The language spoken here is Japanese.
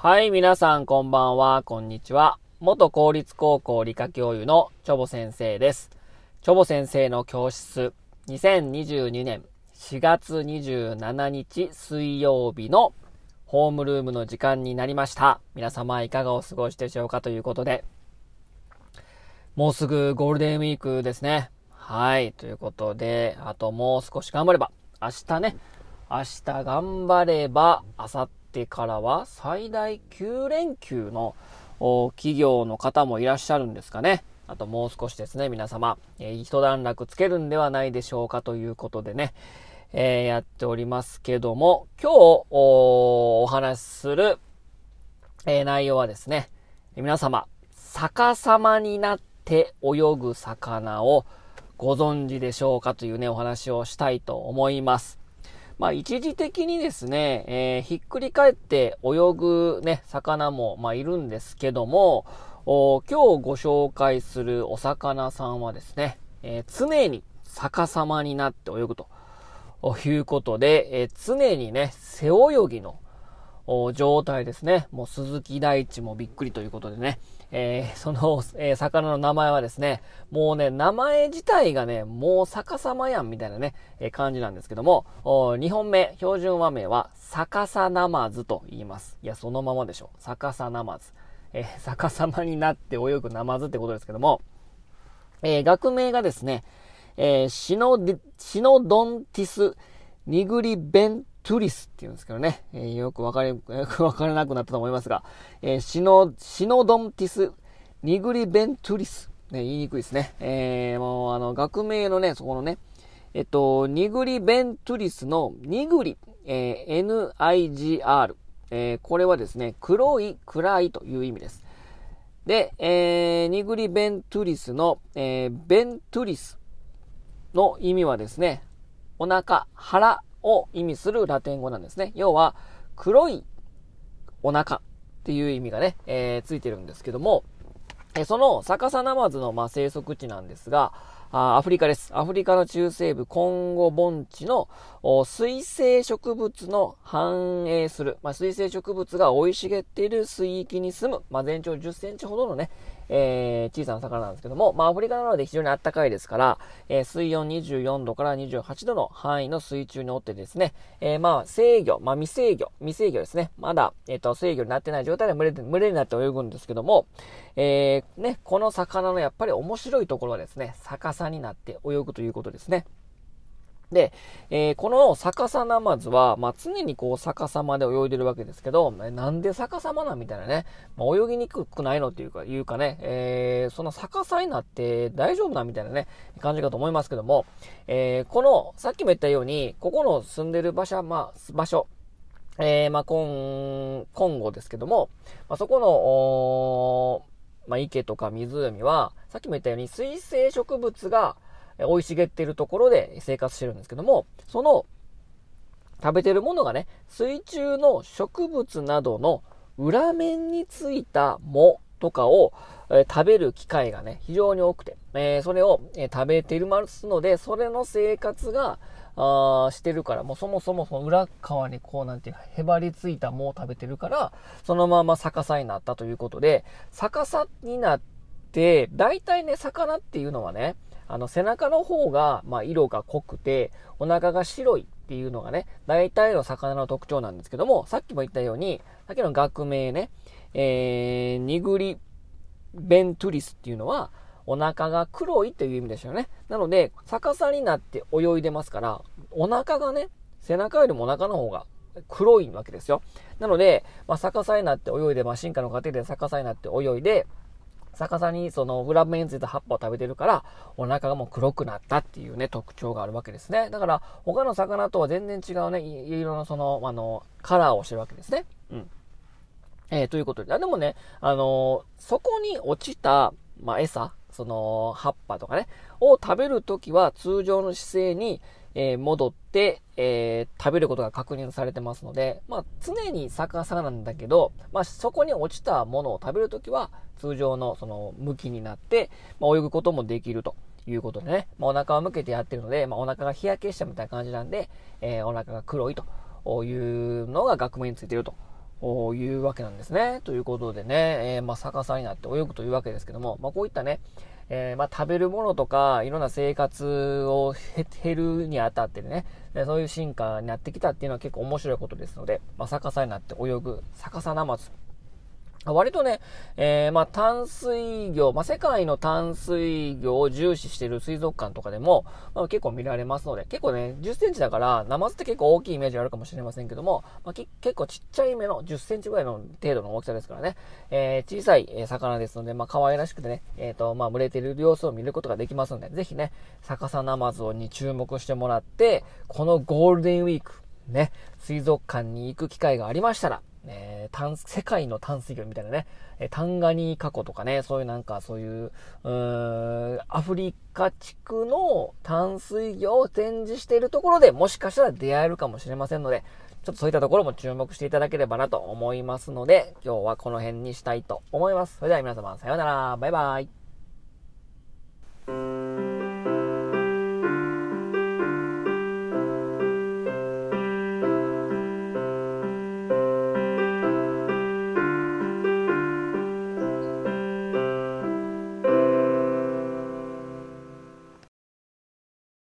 はい、皆さんこんばんは、こんにちは。元公立高校理科教諭のチョボ先生です。チョボ先生の教室、2022年4月27日水曜日のホームルームの時間になりました。皆様いかがお過ごしでしょうかということで、もうすぐゴールデンウィークですね。はい、ということで、あともう少し頑張れば、明日ね、明日頑張れば、明後日からは最大9連休の企業の方もいらっしゃるんですかね。あともう少しですね、皆様、えー、一段落つけるんではないでしょうかということでね、えー、やっておりますけども、今日お話しする、えー、内容はですね、皆様、逆さまになって泳ぐ魚をご存知でしょうかというね、お話をしたいと思います。まあ、一時的にですね、えー、ひっくり返って泳ぐね、魚も、まあ、いるんですけども、今日ご紹介するお魚さんはですね、えー、常に逆さまになって泳ぐということで、えー、常にね、背泳ぎの状態ですね。もう鈴木大地もびっくりということでね、えー、その、えー、魚の名前はですね、もうね、名前自体がね、もう逆さまやんみたいなね、えー、感じなんですけども、2本目、標準和名は逆さナマズと言います。いや、そのままでしょ。逆さナマズ。え逆さまになって泳ぐナマズってことですけども、え学名がですね、えシノデ、シノドンティスニグリベントゥリスって言うんですけどね、えー、よくわかり、よ くわからなくなったと思いますが、えー、シノ、シノドンティス、ニグリベントゥリス。ね、言いにくいですね。えー、もう、あの、学名のね、そこのね、えっと、ニグリベントゥリスのニグリ、えー、NIGR。えー、これはですね、黒い、暗いという意味です。で、えー、ニグリベントゥリスの、えー、ベントゥリスの意味はですね、お腹、腹を意味するラテン語なんですね。要は、黒いお腹っていう意味がね、えー、ついてるんですけども、えその逆さナマズの、ま、生息地なんですが、あアフリカです。アフリカの中西部コンゴ盆地の水生植物の繁栄する、まあ、水生植物が生い茂っている水域に住む、まあ、全長10センチほどのね、えー、小さな魚なんですけども、まあ、アフリカなので非常に暖かいですから、えー、水温24度から28度の範囲の水中におってですね、えー、まあ、制御、まあ、未制御、未制御ですね。まだ、えっ、と、制御になってない状態で群れ群れになって泳ぐんですけども、え、ね、この魚のやっぱり面白いところはですね、逆さになって泳ぐということですね。で、えー、この逆さナマズは、まあ、常にこう逆さまで泳いでるわけですけど、なんで逆さまなんみたいなね、まあ、泳ぎにくくないのっていうか、いうかね、えー、その逆さになって大丈夫なみたいなね、感じかと思いますけども、えー、この、さっきも言ったように、ここの住んでる場所、まあ、場所、えー、まあ、コン、コンゴですけども、まあ、そこの、まあ、池とか湖は、さっきも言ったように水生植物が、生い茂っているところで生活してるんですけども、その食べてるものがね、水中の植物などの裏面についた藻とかを、え、食べる機会がね、非常に多くて、えー、それを、え、食べていますので、それの生活が、あしてるから、もうそもそもその裏側にこうなんていうかへばりついた藻を食べてるから、そのまま逆さになったということで、逆さになって、大体ね、魚っていうのはね、あの、背中の方が、まあ、色が濃くて、お腹が白いっていうのがね、大体の魚の特徴なんですけども、さっきも言ったように、さっきの学名ね、えー、ニグリベントゥリスっていうのは、お腹が黒いという意味でしょうね。なので、逆さになって泳いでますから、お腹がね、背中よりもお腹の方が黒いわけですよ。なので、まあ、逆さになって泳いで、まあ、進化の過程で逆さになって泳いで、逆さにその裏面についた葉っぱを食べてるから、お腹がもう黒くなったっていうね、特徴があるわけですね。だから、他の魚とは全然違うね、色のその、あの、カラーをしてるわけですね。うん。えー、ということで。あでもね、あのー、そこに落ちた、まあ、餌、その、葉っぱとかね、を食べるときは通常の姿勢に、えー、戻って、えー、食べることが確認されてますので、まあ、常に逆さなんだけど、まあ、そこに落ちたものを食べるときは、通常のその向きになって、まあ、泳ぐこともできるということでね、まあ、お腹を向けてやってるので、まあ、お腹が日焼けしたみたいな感じなんで、えー、お腹が黒いというのが学名についてると。いうわけなんですね。ということでね、えー、まあ、逆さになって泳ぐというわけですけども、まあ、こういったね、えー、まあ、食べるものとか、いろんな生活を減るにあたってね、そういう進化になってきたっていうのは結構面白いことですので、まあ、逆さになって泳ぐ、逆さなまつ割とね、えー、まあ、淡水魚、まあ、世界の淡水魚を重視している水族館とかでも、まあ、結構見られますので、結構ね、10センチだから、ナマズって結構大きいイメージあるかもしれませんけども、まあ、結構ちっちゃい目の10センチぐらいの程度の大きさですからね、えー、小さい、魚ですので、まあ、可愛らしくてね、えっ、ー、と、まあ、群れている様子を見ることができますので、ぜひね、逆さナマズに注目してもらって、このゴールデンウィーク、ね、水族館に行く機会がありましたら、えー、世界の淡水魚みたいなね、えタンガニー過去とかね、そういうなんかそういう、うー、アフリカ地区の淡水魚を展示しているところでもしかしたら出会えるかもしれませんので、ちょっとそういったところも注目していただければなと思いますので、今日はこの辺にしたいと思います。それでは皆様、さようなら。バイバイ。